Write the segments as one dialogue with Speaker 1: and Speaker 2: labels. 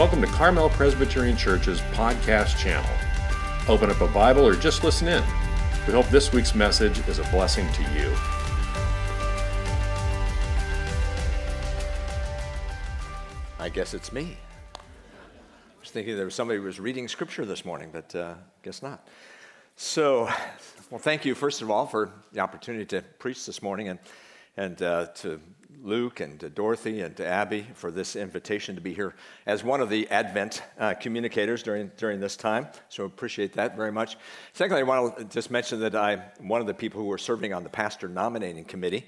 Speaker 1: welcome to Carmel Presbyterian Church's podcast channel. Open up a Bible or just listen in. We hope this week's message is a blessing to you.
Speaker 2: I guess it's me. I was thinking there was somebody who was reading scripture this morning, but uh, guess not. So, well, thank you, first of all, for the opportunity to preach this morning, and, and uh, to Luke and to Dorothy and to Abby for this invitation to be here as one of the Advent uh, communicators during, during this time. So, appreciate that very much. Secondly, I want to just mention that I'm one of the people who are serving on the pastor nominating committee,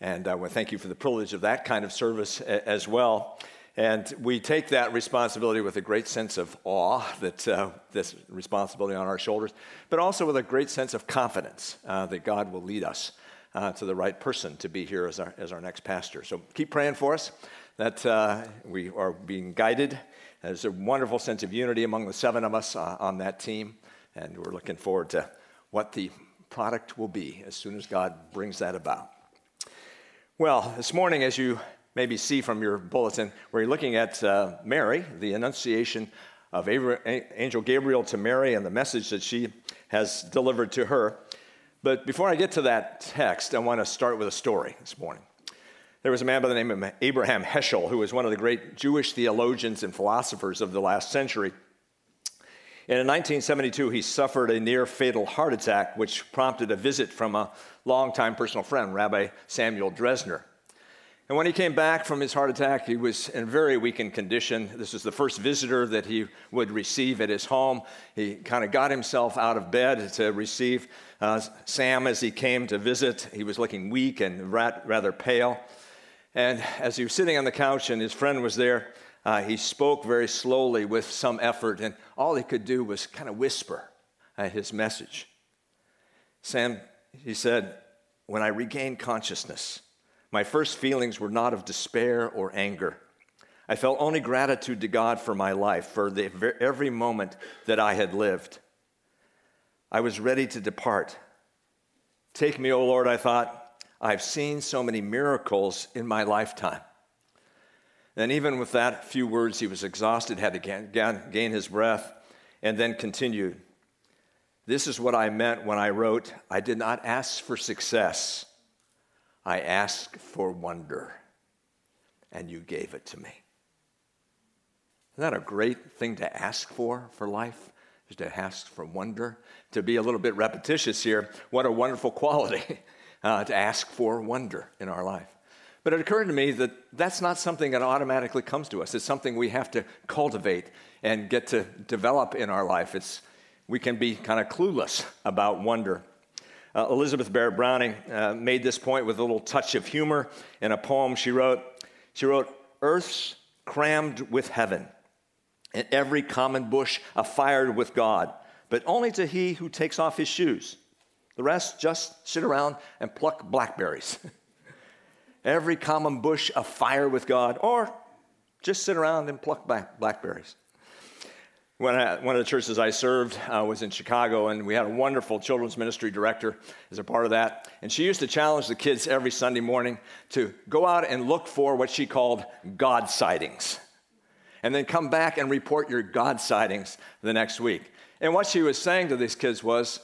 Speaker 2: and I want to thank you for the privilege of that kind of service a- as well. And we take that responsibility with a great sense of awe, that uh, this responsibility on our shoulders, but also with a great sense of confidence uh, that God will lead us uh, to the right person to be here as our, as our next pastor. So keep praying for us that uh, we are being guided. There's a wonderful sense of unity among the seven of us uh, on that team, and we're looking forward to what the product will be as soon as God brings that about. Well, this morning, as you maybe see from your bulletin, you're looking at uh, Mary, the Annunciation of Angel Gabriel to Mary and the message that she has delivered to her. But before I get to that text, I want to start with a story this morning. There was a man by the name of Abraham Heschel, who was one of the great Jewish theologians and philosophers of the last century. And in 1972, he suffered a near fatal heart attack, which prompted a visit from a longtime personal friend, Rabbi Samuel Dresner. And when he came back from his heart attack, he was in very weakened condition. This was the first visitor that he would receive at his home. He kind of got himself out of bed to receive uh, Sam as he came to visit. He was looking weak and rat- rather pale. And as he was sitting on the couch and his friend was there, uh, he spoke very slowly with some effort, and all he could do was kind of whisper uh, his message. Sam, he said, when I regained consciousness, my first feelings were not of despair or anger. I felt only gratitude to God for my life, for the, every moment that I had lived. I was ready to depart. Take me, O Lord, I thought. I've seen so many miracles in my lifetime. And even with that few words, he was exhausted, had to gain, gain his breath, and then continued. This is what I meant when I wrote, I did not ask for success. I asked for wonder, and you gave it to me. Isn't that a great thing to ask for for life? Is to ask for wonder. To be a little bit repetitious here, what a wonderful quality uh, to ask for wonder in our life. But it occurred to me that that's not something that automatically comes to us. It's something we have to cultivate and get to develop in our life. It's, we can be kind of clueless about wonder. Uh, Elizabeth Barrett Browning uh, made this point with a little touch of humor in a poem she wrote. She wrote, Earth's crammed with heaven, and every common bush affired with God, but only to he who takes off his shoes. The rest just sit around and pluck blackberries. every common bush afire with God, or just sit around and pluck blackberries. When I, one of the churches I served uh, was in Chicago, and we had a wonderful children's ministry director as a part of that. And she used to challenge the kids every Sunday morning to go out and look for what she called God sightings, and then come back and report your God sightings the next week. And what she was saying to these kids was,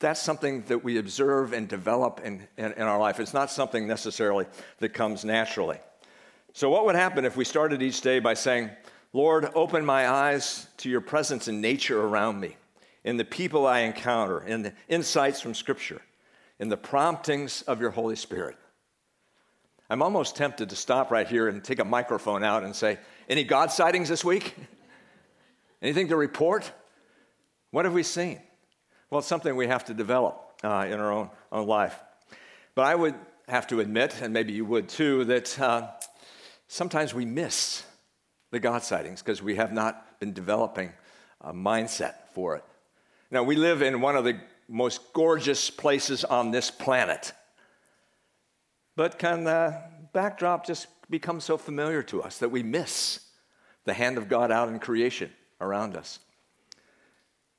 Speaker 2: that's something that we observe and develop in, in, in our life. It's not something necessarily that comes naturally. So, what would happen if we started each day by saying, Lord, open my eyes to your presence in nature around me, in the people I encounter, in the insights from Scripture, in the promptings of your Holy Spirit. I'm almost tempted to stop right here and take a microphone out and say, Any God sightings this week? Anything to report? What have we seen? Well, it's something we have to develop uh, in our own, own life. But I would have to admit, and maybe you would too, that uh, sometimes we miss the God sightings because we have not been developing a mindset for it. Now, we live in one of the most gorgeous places on this planet. But can the backdrop just become so familiar to us that we miss the hand of God out in creation around us?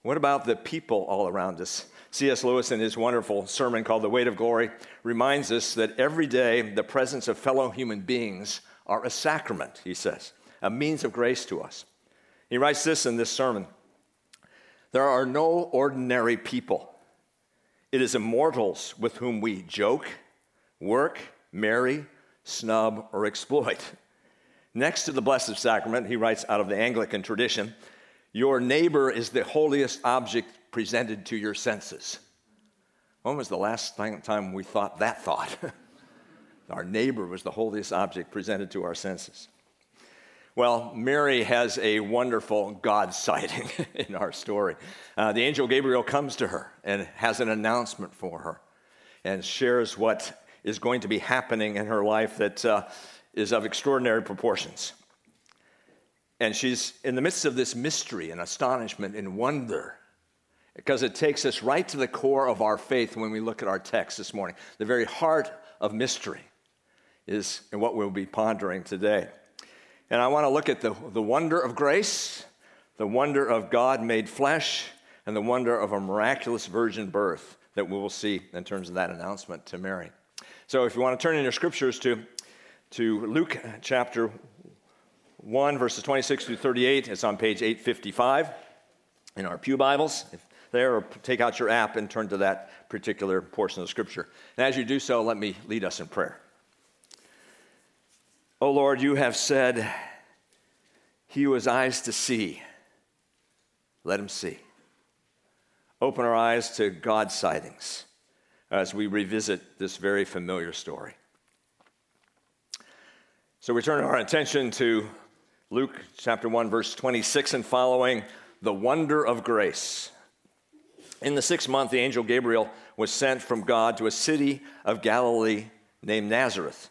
Speaker 2: What about the people all around us? C.S. Lewis, in his wonderful sermon called The Weight of Glory, reminds us that every day the presence of fellow human beings are a sacrament, he says a means of grace to us. He writes this in this sermon There are no ordinary people. It is immortals with whom we joke, work, marry, snub, or exploit. Next to the Blessed Sacrament, he writes out of the Anglican tradition, your neighbor is the holiest object presented to your senses. When was the last time we thought that thought? our neighbor was the holiest object presented to our senses. Well, Mary has a wonderful God sighting in our story. Uh, the angel Gabriel comes to her and has an announcement for her and shares what is going to be happening in her life that uh, is of extraordinary proportions. And she's in the midst of this mystery and astonishment and wonder because it takes us right to the core of our faith when we look at our text this morning. The very heart of mystery is what we'll be pondering today. And I want to look at the, the wonder of grace, the wonder of God made flesh, and the wonder of a miraculous virgin birth that we will see in terms of that announcement to Mary. So if you want to turn in your scriptures to, to Luke chapter 1, verses 26 through 38. It's on page 855 in our Pew Bibles. If there, or take out your app and turn to that particular portion of Scripture. And as you do so, let me lead us in prayer. Oh Lord, you have said, He who has eyes to see, let him see. Open our eyes to God's sightings as we revisit this very familiar story. So we turn our attention to Luke chapter 1, verse 26 and following, the wonder of grace. In the sixth month, the angel Gabriel was sent from God to a city of Galilee named Nazareth,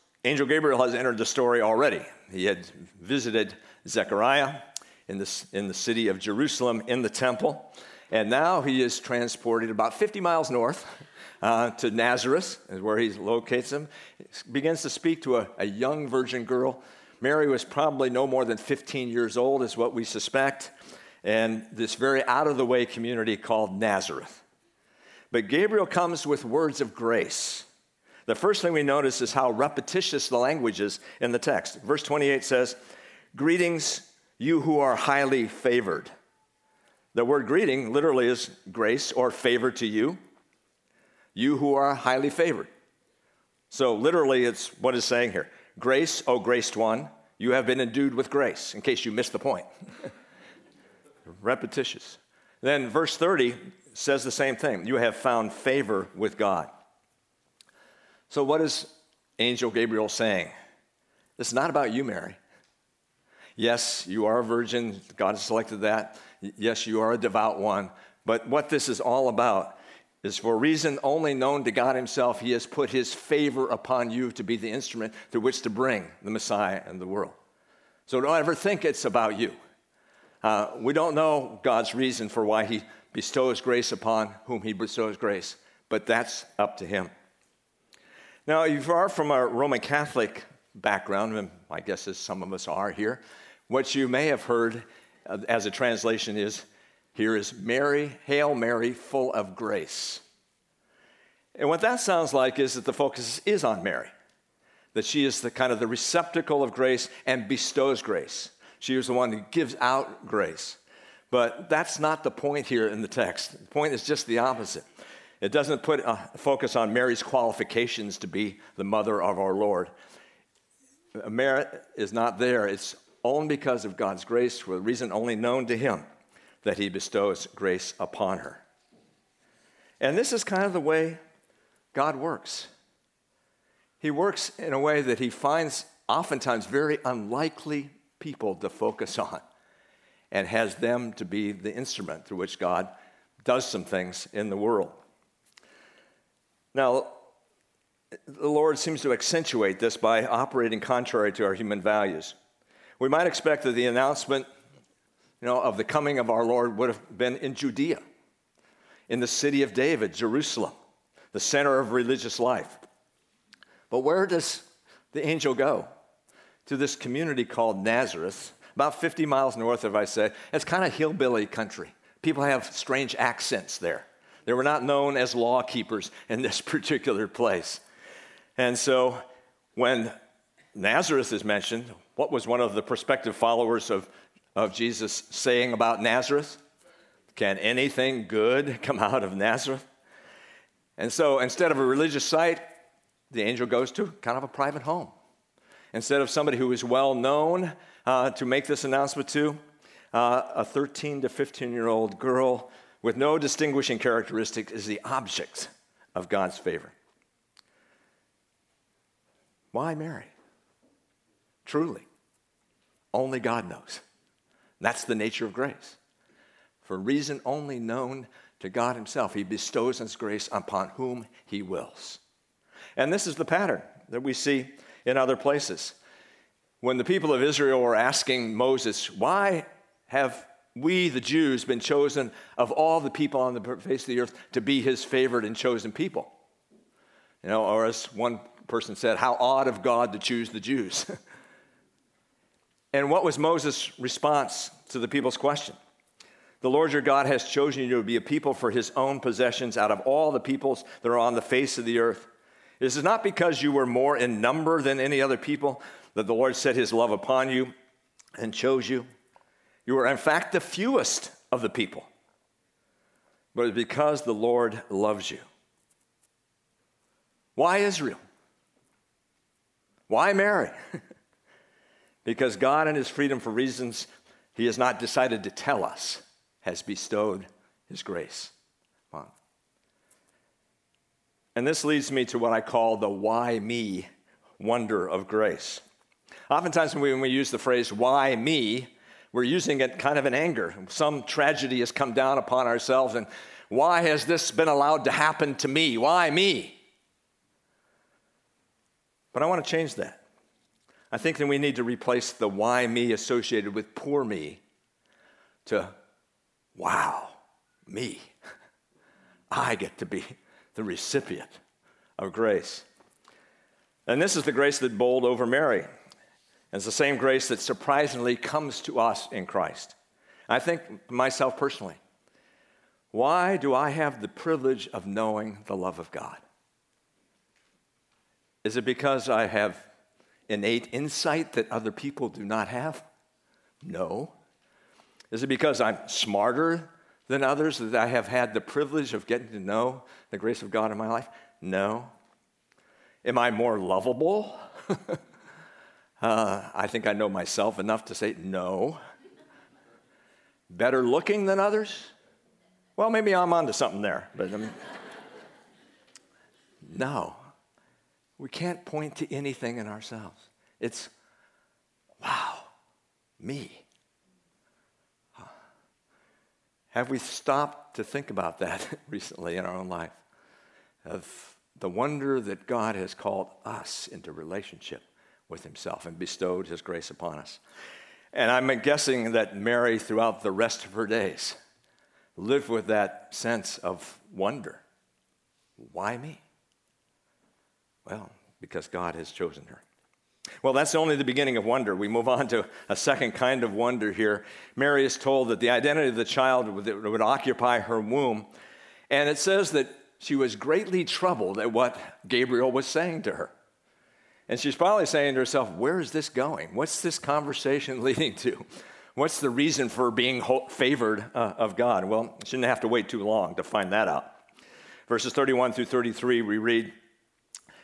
Speaker 2: Angel Gabriel has entered the story already. He had visited Zechariah in the, in the city of Jerusalem in the temple, and now he is transported about 50 miles north uh, to Nazareth, is where he locates him. He begins to speak to a, a young virgin girl. Mary was probably no more than 15 years old, is what we suspect and this very out of the way community called Nazareth. But Gabriel comes with words of grace. The first thing we notice is how repetitious the language is in the text. Verse 28 says, Greetings, you who are highly favored. The word greeting literally is grace or favor to you, you who are highly favored. So, literally, it's what it's saying here Grace, O graced one, you have been endued with grace, in case you missed the point. repetitious. Then verse 30 says the same thing. You have found favor with God. So, what is Angel Gabriel saying? It's not about you, Mary. Yes, you are a virgin. God has selected that. Yes, you are a devout one. But what this is all about is for a reason only known to God Himself, He has put His favor upon you to be the instrument through which to bring the Messiah and the world. So don't ever think it's about you. Uh, we don't know God's reason for why He bestows grace upon whom He bestows grace, but that's up to Him. Now, if you are from a Roman Catholic background, and I guess as some of us are here, what you may have heard uh, as a translation is here is Mary, Hail Mary, full of grace. And what that sounds like is that the focus is on Mary, that she is the kind of the receptacle of grace and bestows grace. She is the one who gives out grace. But that's not the point here in the text. The point is just the opposite. It doesn't put a focus on Mary's qualifications to be the mother of our Lord. Merit is not there. It's only because of God's grace, for the reason only known to Him, that He bestows grace upon her. And this is kind of the way God works. He works in a way that He finds oftentimes very unlikely people to focus on and has them to be the instrument through which God does some things in the world. Now, the Lord seems to accentuate this by operating contrary to our human values. We might expect that the announcement you know, of the coming of our Lord would have been in Judea, in the city of David, Jerusalem, the center of religious life. But where does the angel go? To this community called Nazareth, about 50 miles north of, I say. It's kind of hillbilly country. People have strange accents there. They were not known as law keepers in this particular place. And so when Nazareth is mentioned, what was one of the prospective followers of, of Jesus saying about Nazareth? Can anything good come out of Nazareth? And so instead of a religious site, the angel goes to kind of a private home. Instead of somebody who is well known uh, to make this announcement to, uh, a 13 to 15 year old girl with no distinguishing characteristic is the object of God's favor. Why Mary? Truly, only God knows. That's the nature of grace. For a reason only known to God Himself, He bestows His grace upon whom He wills. And this is the pattern that we see in other places. When the people of Israel were asking Moses, Why have we, the Jews, been chosen of all the people on the face of the earth to be His favored and chosen people? You know, or as one person said, How odd of God to choose the Jews. and what was Moses' response to the people's question? The Lord your God has chosen you to be a people for his own possessions out of all the peoples that are on the face of the earth. This is not because you were more in number than any other people that the Lord set his love upon you and chose you. You were, in fact, the fewest of the people, but it's because the Lord loves you. Why Israel? Why Mary? because God, in his freedom for reasons he has not decided to tell us, has bestowed his grace. And this leads me to what I call the why me wonder of grace. Oftentimes, when we use the phrase why me, we're using it kind of in anger. Some tragedy has come down upon ourselves, and why has this been allowed to happen to me? Why me? But I want to change that. I think that we need to replace the why me associated with poor me to wow, me. I get to be the recipient of grace. And this is the grace that bowled over Mary. It's the same grace that surprisingly comes to us in Christ. I think myself personally, why do I have the privilege of knowing the love of God? Is it because I have innate insight that other people do not have? No. Is it because I'm smarter than others that I have had the privilege of getting to know the grace of God in my life? No. Am I more lovable? uh, I think I know myself enough to say no. Better looking than others? Well, maybe I'm onto something there, but um, no. We can't point to anything in ourselves. It's, wow, me. Have we stopped to think about that recently in our own life? Of the wonder that God has called us into relationship with Himself and bestowed His grace upon us. And I'm guessing that Mary, throughout the rest of her days, lived with that sense of wonder. Why me? Well, because God has chosen her. Well, that's only the beginning of wonder. We move on to a second kind of wonder here. Mary is told that the identity of the child would, would occupy her womb. And it says that she was greatly troubled at what Gabriel was saying to her. And she's probably saying to herself, Where is this going? What's this conversation leading to? What's the reason for being favored uh, of God? Well, she didn't have to wait too long to find that out. Verses 31 through 33, we read,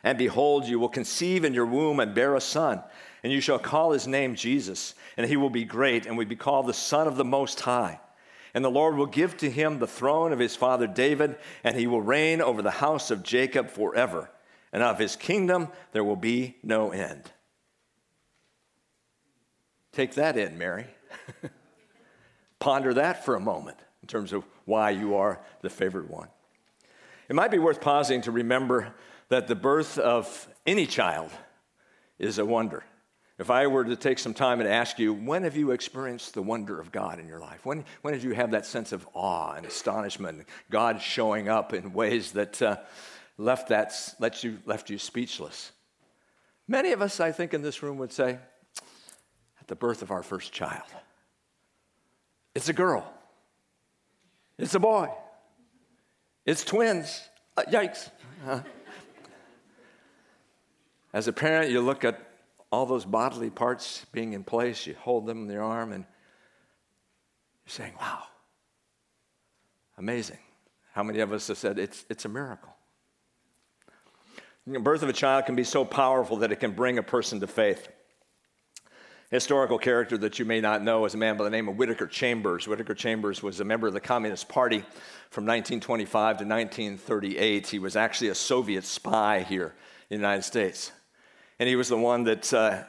Speaker 2: and behold, you will conceive in your womb and bear a son, and you shall call his name Jesus, and he will be great and will be called the Son of the Most High. And the Lord will give to him the throne of his father David, and he will reign over the house of Jacob forever. And of his kingdom there will be no end. Take that in, Mary. Ponder that for a moment in terms of why you are the favored one. It might be worth pausing to remember that the birth of any child is a wonder. If I were to take some time and ask you, when have you experienced the wonder of God in your life? When, when did you have that sense of awe and astonishment, God showing up in ways that uh, left, that, let you, left you speechless? Many of us, I think, in this room would say, at the birth of our first child. It's a girl. It's a boy. It's twins. Uh, yikes. As a parent, you look at all those bodily parts being in place, you hold them in your arm, and you're saying, wow, amazing. How many of us have said it's, it's a miracle? Birth of a child can be so powerful that it can bring a person to faith. Historical character that you may not know is a man by the name of Whittaker Chambers. Whittaker Chambers was a member of the Communist Party from 1925 to 1938. He was actually a Soviet spy here in the United States. And he was the one that uh,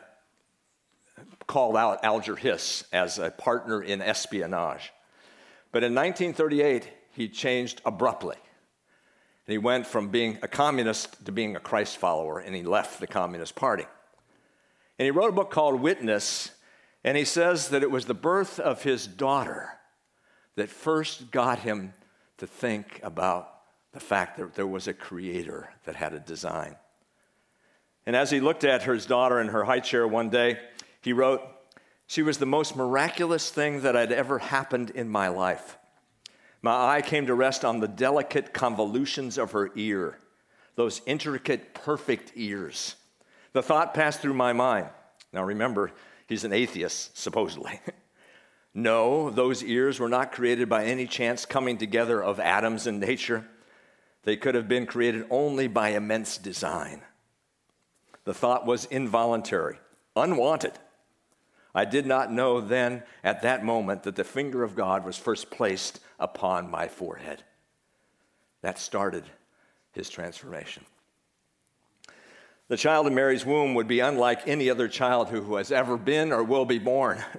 Speaker 2: called out Alger Hiss as a partner in espionage. But in 1938, he changed abruptly. And he went from being a communist to being a Christ follower, and he left the Communist Party. And he wrote a book called Witness, and he says that it was the birth of his daughter that first got him to think about the fact that there was a creator that had a design. And as he looked at his daughter in her high chair one day, he wrote, She was the most miraculous thing that had ever happened in my life. My eye came to rest on the delicate convolutions of her ear, those intricate, perfect ears. The thought passed through my mind. Now remember, he's an atheist, supposedly. no, those ears were not created by any chance coming together of atoms in nature. They could have been created only by immense design. The thought was involuntary, unwanted. I did not know then at that moment that the finger of God was first placed upon my forehead. That started his transformation. The child in Mary's womb would be unlike any other child who has ever been or will be born.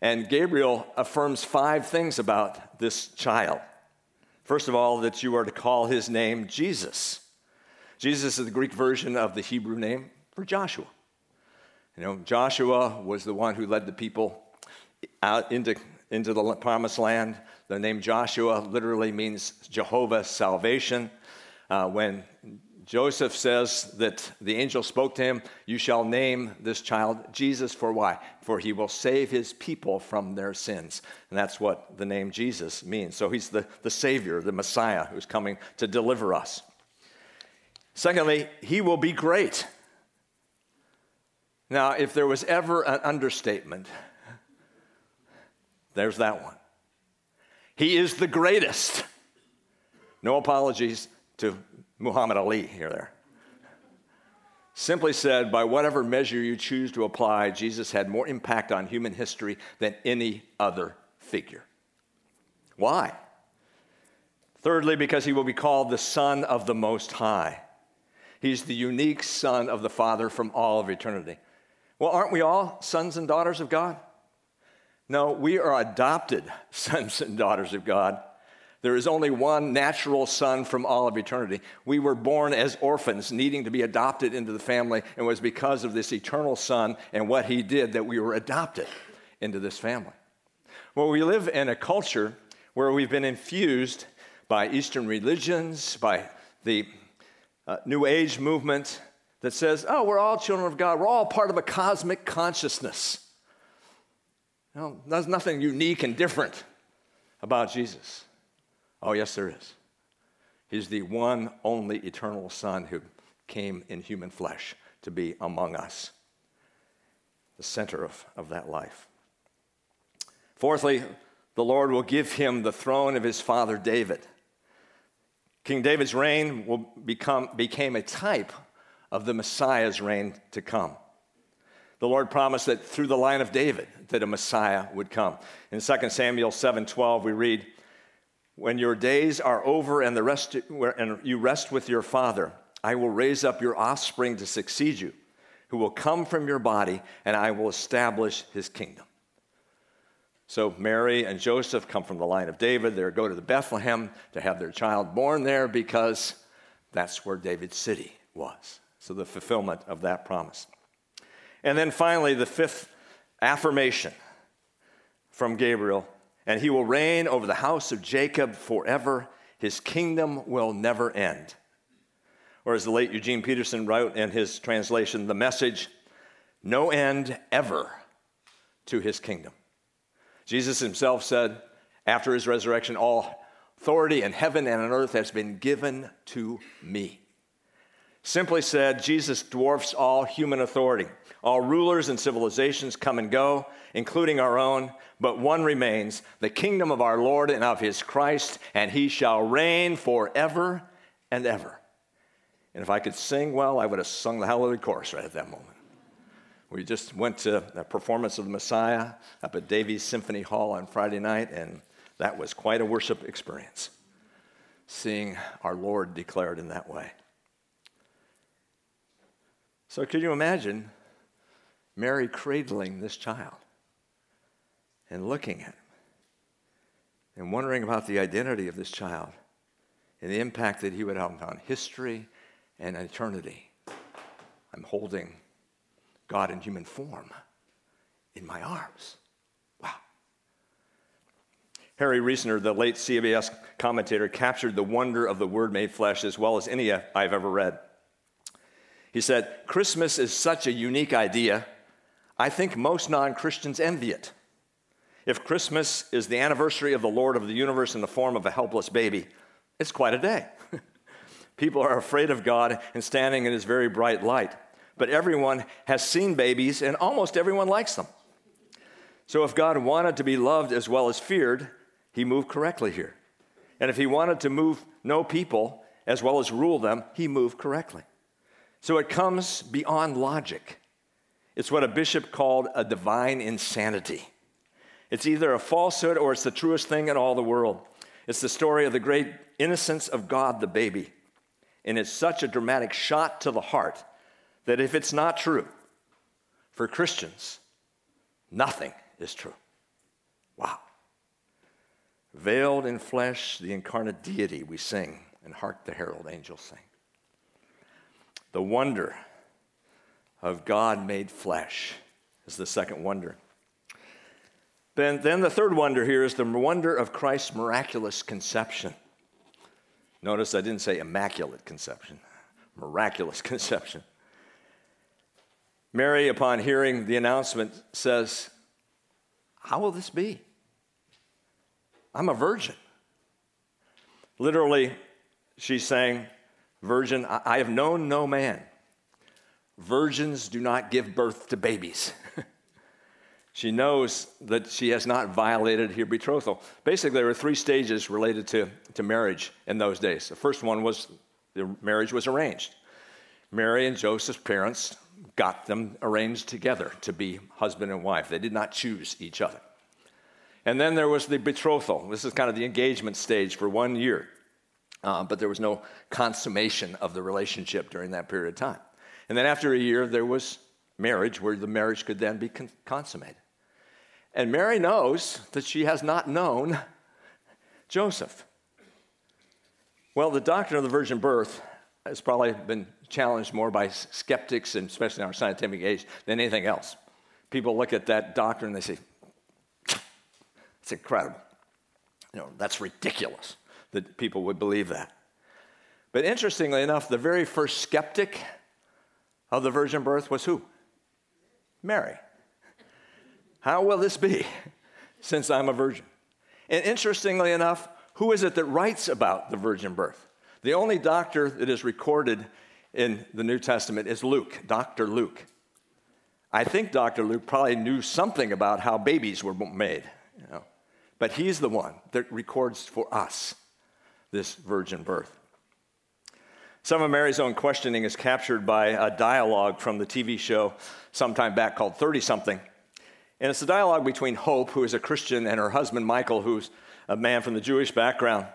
Speaker 2: And Gabriel affirms five things about this child. First of all, that you are to call his name Jesus. Jesus is the Greek version of the Hebrew name for Joshua. You know, Joshua was the one who led the people out into, into the promised land. The name Joshua literally means Jehovah salvation. Uh, when Joseph says that the angel spoke to him, You shall name this child Jesus for why? For he will save his people from their sins. And that's what the name Jesus means. So he's the, the Savior, the Messiah who's coming to deliver us. Secondly, he will be great. Now, if there was ever an understatement, there's that one. He is the greatest. No apologies to Muhammad Ali here there. Simply said, by whatever measure you choose to apply, Jesus had more impact on human history than any other figure. Why? Thirdly, because he will be called the Son of the Most High. He's the unique Son of the Father from all of eternity. Well, aren't we all sons and daughters of God? No, we are adopted sons and daughters of God. There is only one natural son from all of eternity. We were born as orphans, needing to be adopted into the family, and it was because of this eternal son and what he did that we were adopted into this family. Well, we live in a culture where we've been infused by Eastern religions, by the uh, New Age movement that says, oh, we're all children of God, we're all part of a cosmic consciousness. There's nothing unique and different about Jesus. Oh, yes, there is. He's the one, only eternal Son who came in human flesh to be among us, the center of, of that life. Fourthly, the Lord will give him the throne of his father David. King David's reign will become, became a type of the Messiah's reign to come. The Lord promised that through the line of David that a Messiah would come. In 2 Samuel 7:12 we read, "When your days are over and the rest and you rest with your father, I will raise up your offspring to succeed you, who will come from your body, and I will establish his kingdom." So Mary and Joseph come from the line of David. They go to Bethlehem to have their child born there because that's where David's city was. So the fulfillment of that promise. And then finally, the fifth affirmation from Gabriel and he will reign over the house of Jacob forever. His kingdom will never end. Or as the late Eugene Peterson wrote in his translation, the message, no end ever to his kingdom. Jesus himself said, after his resurrection, all authority in heaven and on earth has been given to me. Simply said, Jesus dwarfs all human authority. All rulers and civilizations come and go, including our own, but one remains the kingdom of our Lord and of his Christ, and he shall reign forever and ever. And if I could sing well, I would have sung the Hallelujah chorus right at that moment. We just went to a performance of the Messiah up at Davies Symphony Hall on Friday night, and that was quite a worship experience, seeing our Lord declared in that way. So, can you imagine Mary cradling this child and looking at him and wondering about the identity of this child and the impact that he would have on history and eternity? I'm holding God in human form in my arms. Wow. Harry Reasoner, the late CBS commentator, captured the wonder of the Word made flesh as well as any I've ever read. He said, Christmas is such a unique idea I think most non Christians envy it. If Christmas is the anniversary of the Lord of the universe in the form of a helpless baby, it's quite a day. People are afraid of God and standing in his very bright light. But everyone has seen babies and almost everyone likes them. So if God wanted to be loved as well as feared, he moved correctly here. And if he wanted to move no people as well as rule them, he moved correctly. So it comes beyond logic. It's what a bishop called a divine insanity. It's either a falsehood or it's the truest thing in all the world. It's the story of the great innocence of God, the baby. And it's such a dramatic shot to the heart that if it's not true, for Christians, nothing is true. Wow. Veiled in flesh, the incarnate deity, we sing, and hark the herald angels sing. The wonder of God made flesh is the second wonder. Then, then the third wonder here is the wonder of Christ's miraculous conception. Notice I didn't say immaculate conception, miraculous conception. Mary, upon hearing the announcement, says, How will this be? I'm a virgin. Literally, she's saying, Virgin, I have known no man virgins do not give birth to babies. she knows that she has not violated her betrothal. Basically, there were three stages related to, to marriage in those days. The first one was the marriage was arranged. Mary and Joseph's parents got them arranged together to be husband and wife. They did not choose each other. And then there was the betrothal. This is kind of the engagement stage for one year. Uh, but there was no consummation of the relationship during that period of time. And then after a year, there was marriage, where the marriage could then be con- consummated. And Mary knows that she has not known Joseph. Well, the doctrine of the virgin birth has probably been challenged more by skeptics, and especially in our scientific age, than anything else. People look at that doctrine and they say, it's incredible. You know, that's ridiculous that people would believe that. But interestingly enough, the very first skeptic of the virgin birth was who? Mary. How will this be since I'm a virgin? And interestingly enough, who is it that writes about the virgin birth? The only doctor that is recorded in the New Testament is Luke, Dr. Luke. I think Dr. Luke probably knew something about how babies were made, you know. but he's the one that records for us this virgin birth. Some of Mary's own questioning is captured by a dialogue from the TV show sometime back called 30 something. And it's a dialogue between Hope, who is a Christian, and her husband Michael, who's a man from the Jewish background.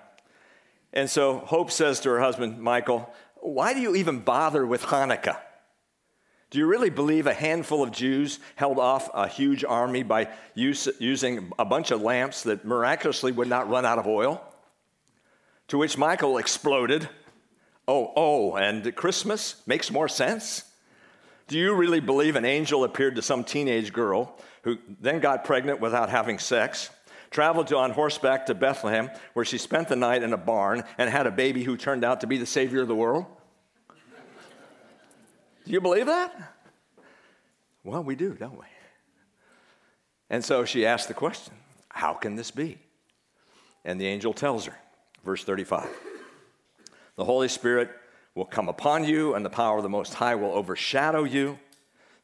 Speaker 2: And so Hope says to her husband Michael, Why do you even bother with Hanukkah? Do you really believe a handful of Jews held off a huge army by use, using a bunch of lamps that miraculously would not run out of oil? To which Michael exploded. Oh, oh, and Christmas makes more sense? Do you really believe an angel appeared to some teenage girl who then got pregnant without having sex, traveled to, on horseback to Bethlehem, where she spent the night in a barn and had a baby who turned out to be the Savior of the world? Do you believe that? Well, we do, don't we? And so she asked the question How can this be? And the angel tells her, verse 35 The Holy Spirit will come upon you, and the power of the Most High will overshadow you.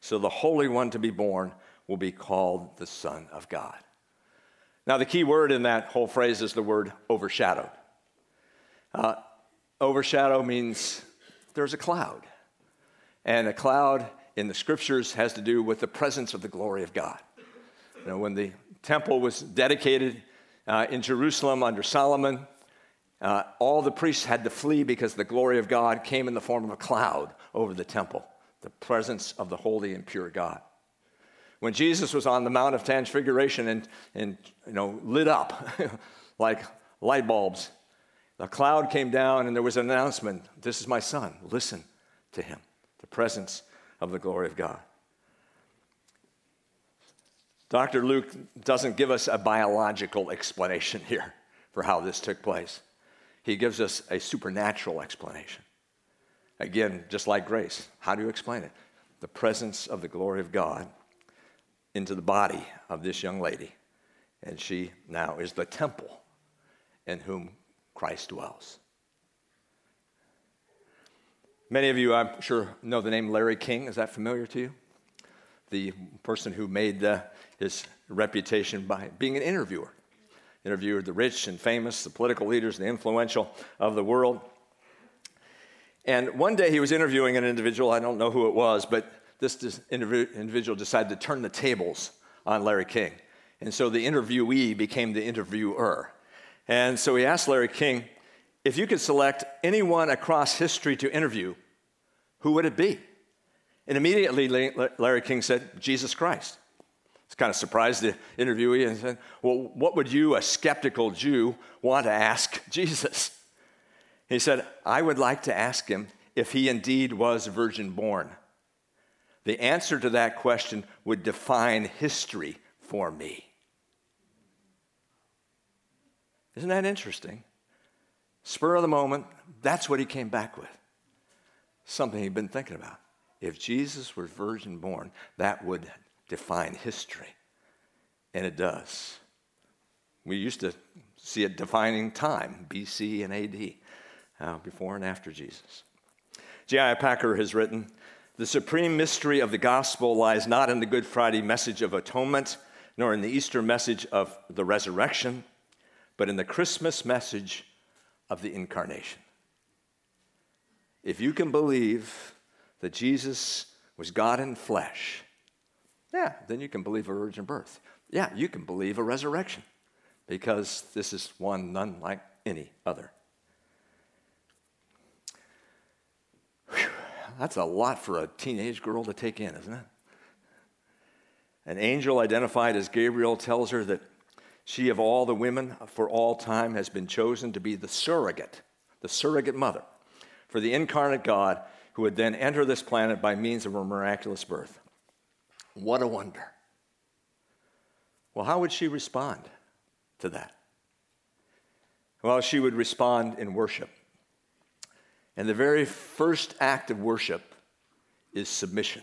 Speaker 2: So the Holy One to be born will be called the Son of God. Now, the key word in that whole phrase is the word overshadowed. Uh, overshadow means there's a cloud. And a cloud in the scriptures has to do with the presence of the glory of God. You know, when the temple was dedicated uh, in Jerusalem under Solomon, uh, all the priests had to flee because the glory of God came in the form of a cloud over the temple, the presence of the holy and pure God. When Jesus was on the Mount of Transfiguration and, and you know, lit up like light bulbs, the cloud came down and there was an announcement This is my son, listen to him. The presence of the glory of God. Dr. Luke doesn't give us a biological explanation here for how this took place. He gives us a supernatural explanation. Again, just like grace, how do you explain it? The presence of the glory of God into the body of this young lady. And she now is the temple in whom Christ dwells. Many of you, I'm sure, know the name Larry King. Is that familiar to you? The person who made uh, his reputation by being an interviewer. Interviewed the rich and famous, the political leaders, the influential of the world. And one day he was interviewing an individual, I don't know who it was, but this individual decided to turn the tables on Larry King. And so the interviewee became the interviewer. And so he asked Larry King, if you could select anyone across history to interview, who would it be? And immediately Larry King said, Jesus Christ. It's kind of surprised the interviewee and said, Well, what would you, a skeptical Jew, want to ask Jesus? He said, I would like to ask him if he indeed was virgin born. The answer to that question would define history for me. Isn't that interesting? Spur of the moment, that's what he came back with. Something he'd been thinking about. If Jesus were virgin born, that would define history. And it does. We used to see it defining time, BC and AD, uh, before and after Jesus. J.I. Packer has written The supreme mystery of the gospel lies not in the Good Friday message of atonement, nor in the Easter message of the resurrection, but in the Christmas message of the incarnation. If you can believe that Jesus was God in flesh, yeah, then you can believe a virgin birth. Yeah, you can believe a resurrection because this is one none like any other. Whew, that's a lot for a teenage girl to take in, isn't it? An angel identified as Gabriel tells her that she, of all the women for all time, has been chosen to be the surrogate, the surrogate mother for the incarnate God who would then enter this planet by means of a miraculous birth. What a wonder. Well, how would she respond to that? Well, she would respond in worship. And the very first act of worship is submission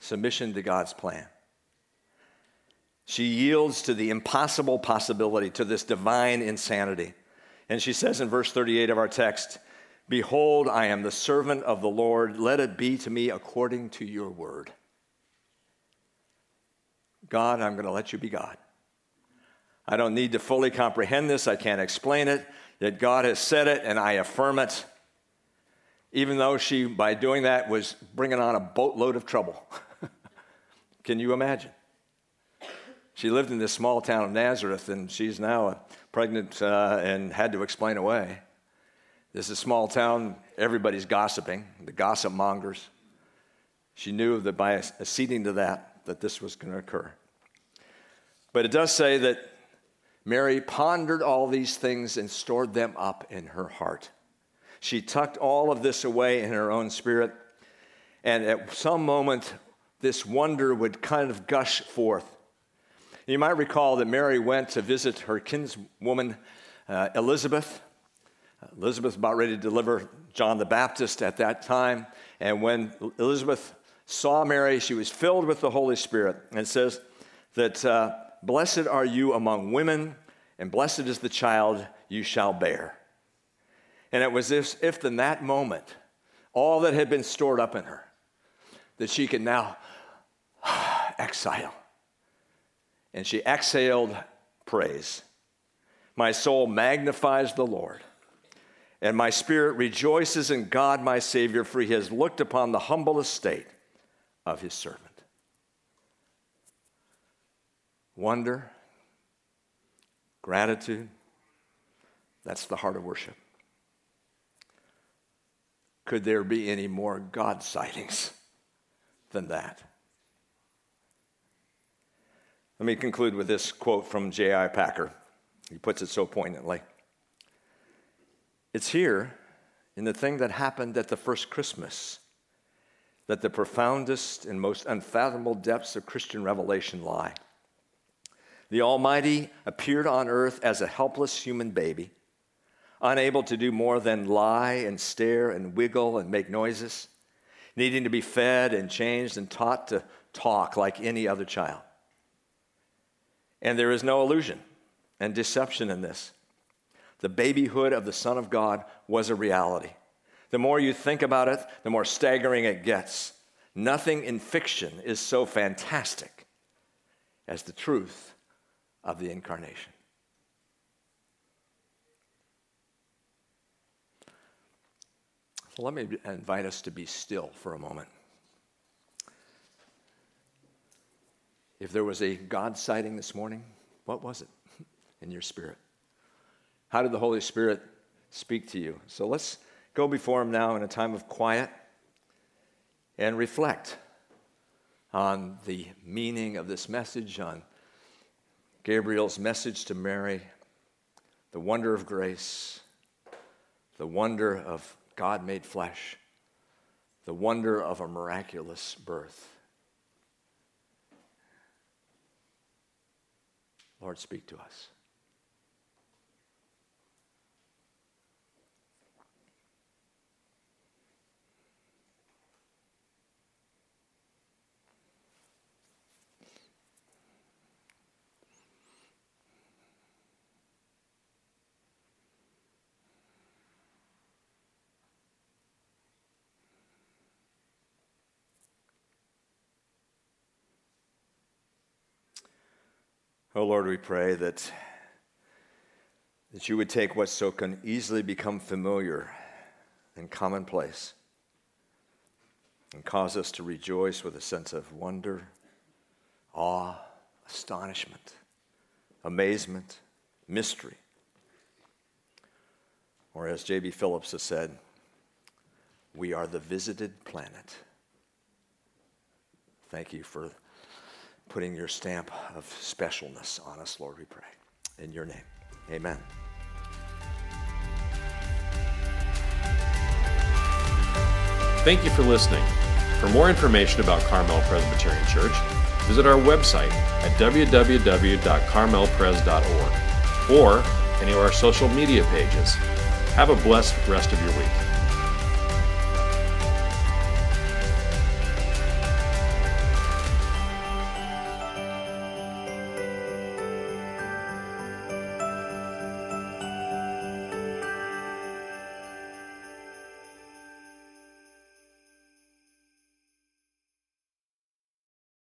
Speaker 2: submission to God's plan. She yields to the impossible possibility, to this divine insanity. And she says in verse 38 of our text, Behold, I am the servant of the Lord. Let it be to me according to your word. God, I'm going to let you be God. I don't need to fully comprehend this, I can't explain it. Yet God has said it, and I affirm it. Even though she, by doing that, was bringing on a boatload of trouble. Can you imagine? She lived in this small town of Nazareth, and she's now pregnant uh, and had to explain away. This is a small town, everybody's gossiping, the gossip mongers. She knew that by acceding to that, that this was going to occur. But it does say that Mary pondered all these things and stored them up in her heart. She tucked all of this away in her own spirit. And at some moment, this wonder would kind of gush forth. You might recall that Mary went to visit her kinswoman, uh, Elizabeth. Elizabeth was about ready to deliver John the Baptist at that time. And when Elizabeth saw Mary, she was filled with the Holy Spirit. And says that, uh, Blessed are you among women, and blessed is the child you shall bear. And it was as if in that moment, all that had been stored up in her, that she could now exhale. And she exhaled praise. My soul magnifies the Lord, and my spirit rejoices in God my Savior, for he has looked upon the humble estate of his servant. Wonder, gratitude, that's the heart of worship. Could there be any more God sightings than that? Let me conclude with this quote from J.I. Packer. He puts it so poignantly. It's here in the thing that happened at the first Christmas that the profoundest and most unfathomable depths of Christian revelation lie. The Almighty appeared on earth as a helpless human baby, unable to do more than lie and stare and wiggle and make noises, needing to be fed and changed and taught to talk like any other child. And there is no illusion and deception in this. The babyhood of the Son of God was a reality. The more you think about it, the more staggering it gets. Nothing in fiction is so fantastic as the truth of the incarnation. So let me invite us to be still for a moment. If there was a God sighting this morning, what was it in your spirit? How did the Holy Spirit speak to you? So let's go before Him now in a time of quiet and reflect on the meaning of this message, on Gabriel's message to Mary, the wonder of grace, the wonder of God made flesh, the wonder of a miraculous birth. Lord, speak to us. Oh Lord, we pray that, that you would take what so can easily become familiar and commonplace and cause us to rejoice with a sense of wonder, awe, astonishment, amazement, mystery. Or as J.B. Phillips has said, we are the visited planet. Thank you for putting your stamp of specialness on us, Lord, we pray. In your name, amen.
Speaker 1: Thank you for listening. For more information about Carmel Presbyterian Church, visit our website at www.carmelpres.org or any of our social media pages. Have a blessed rest of your week.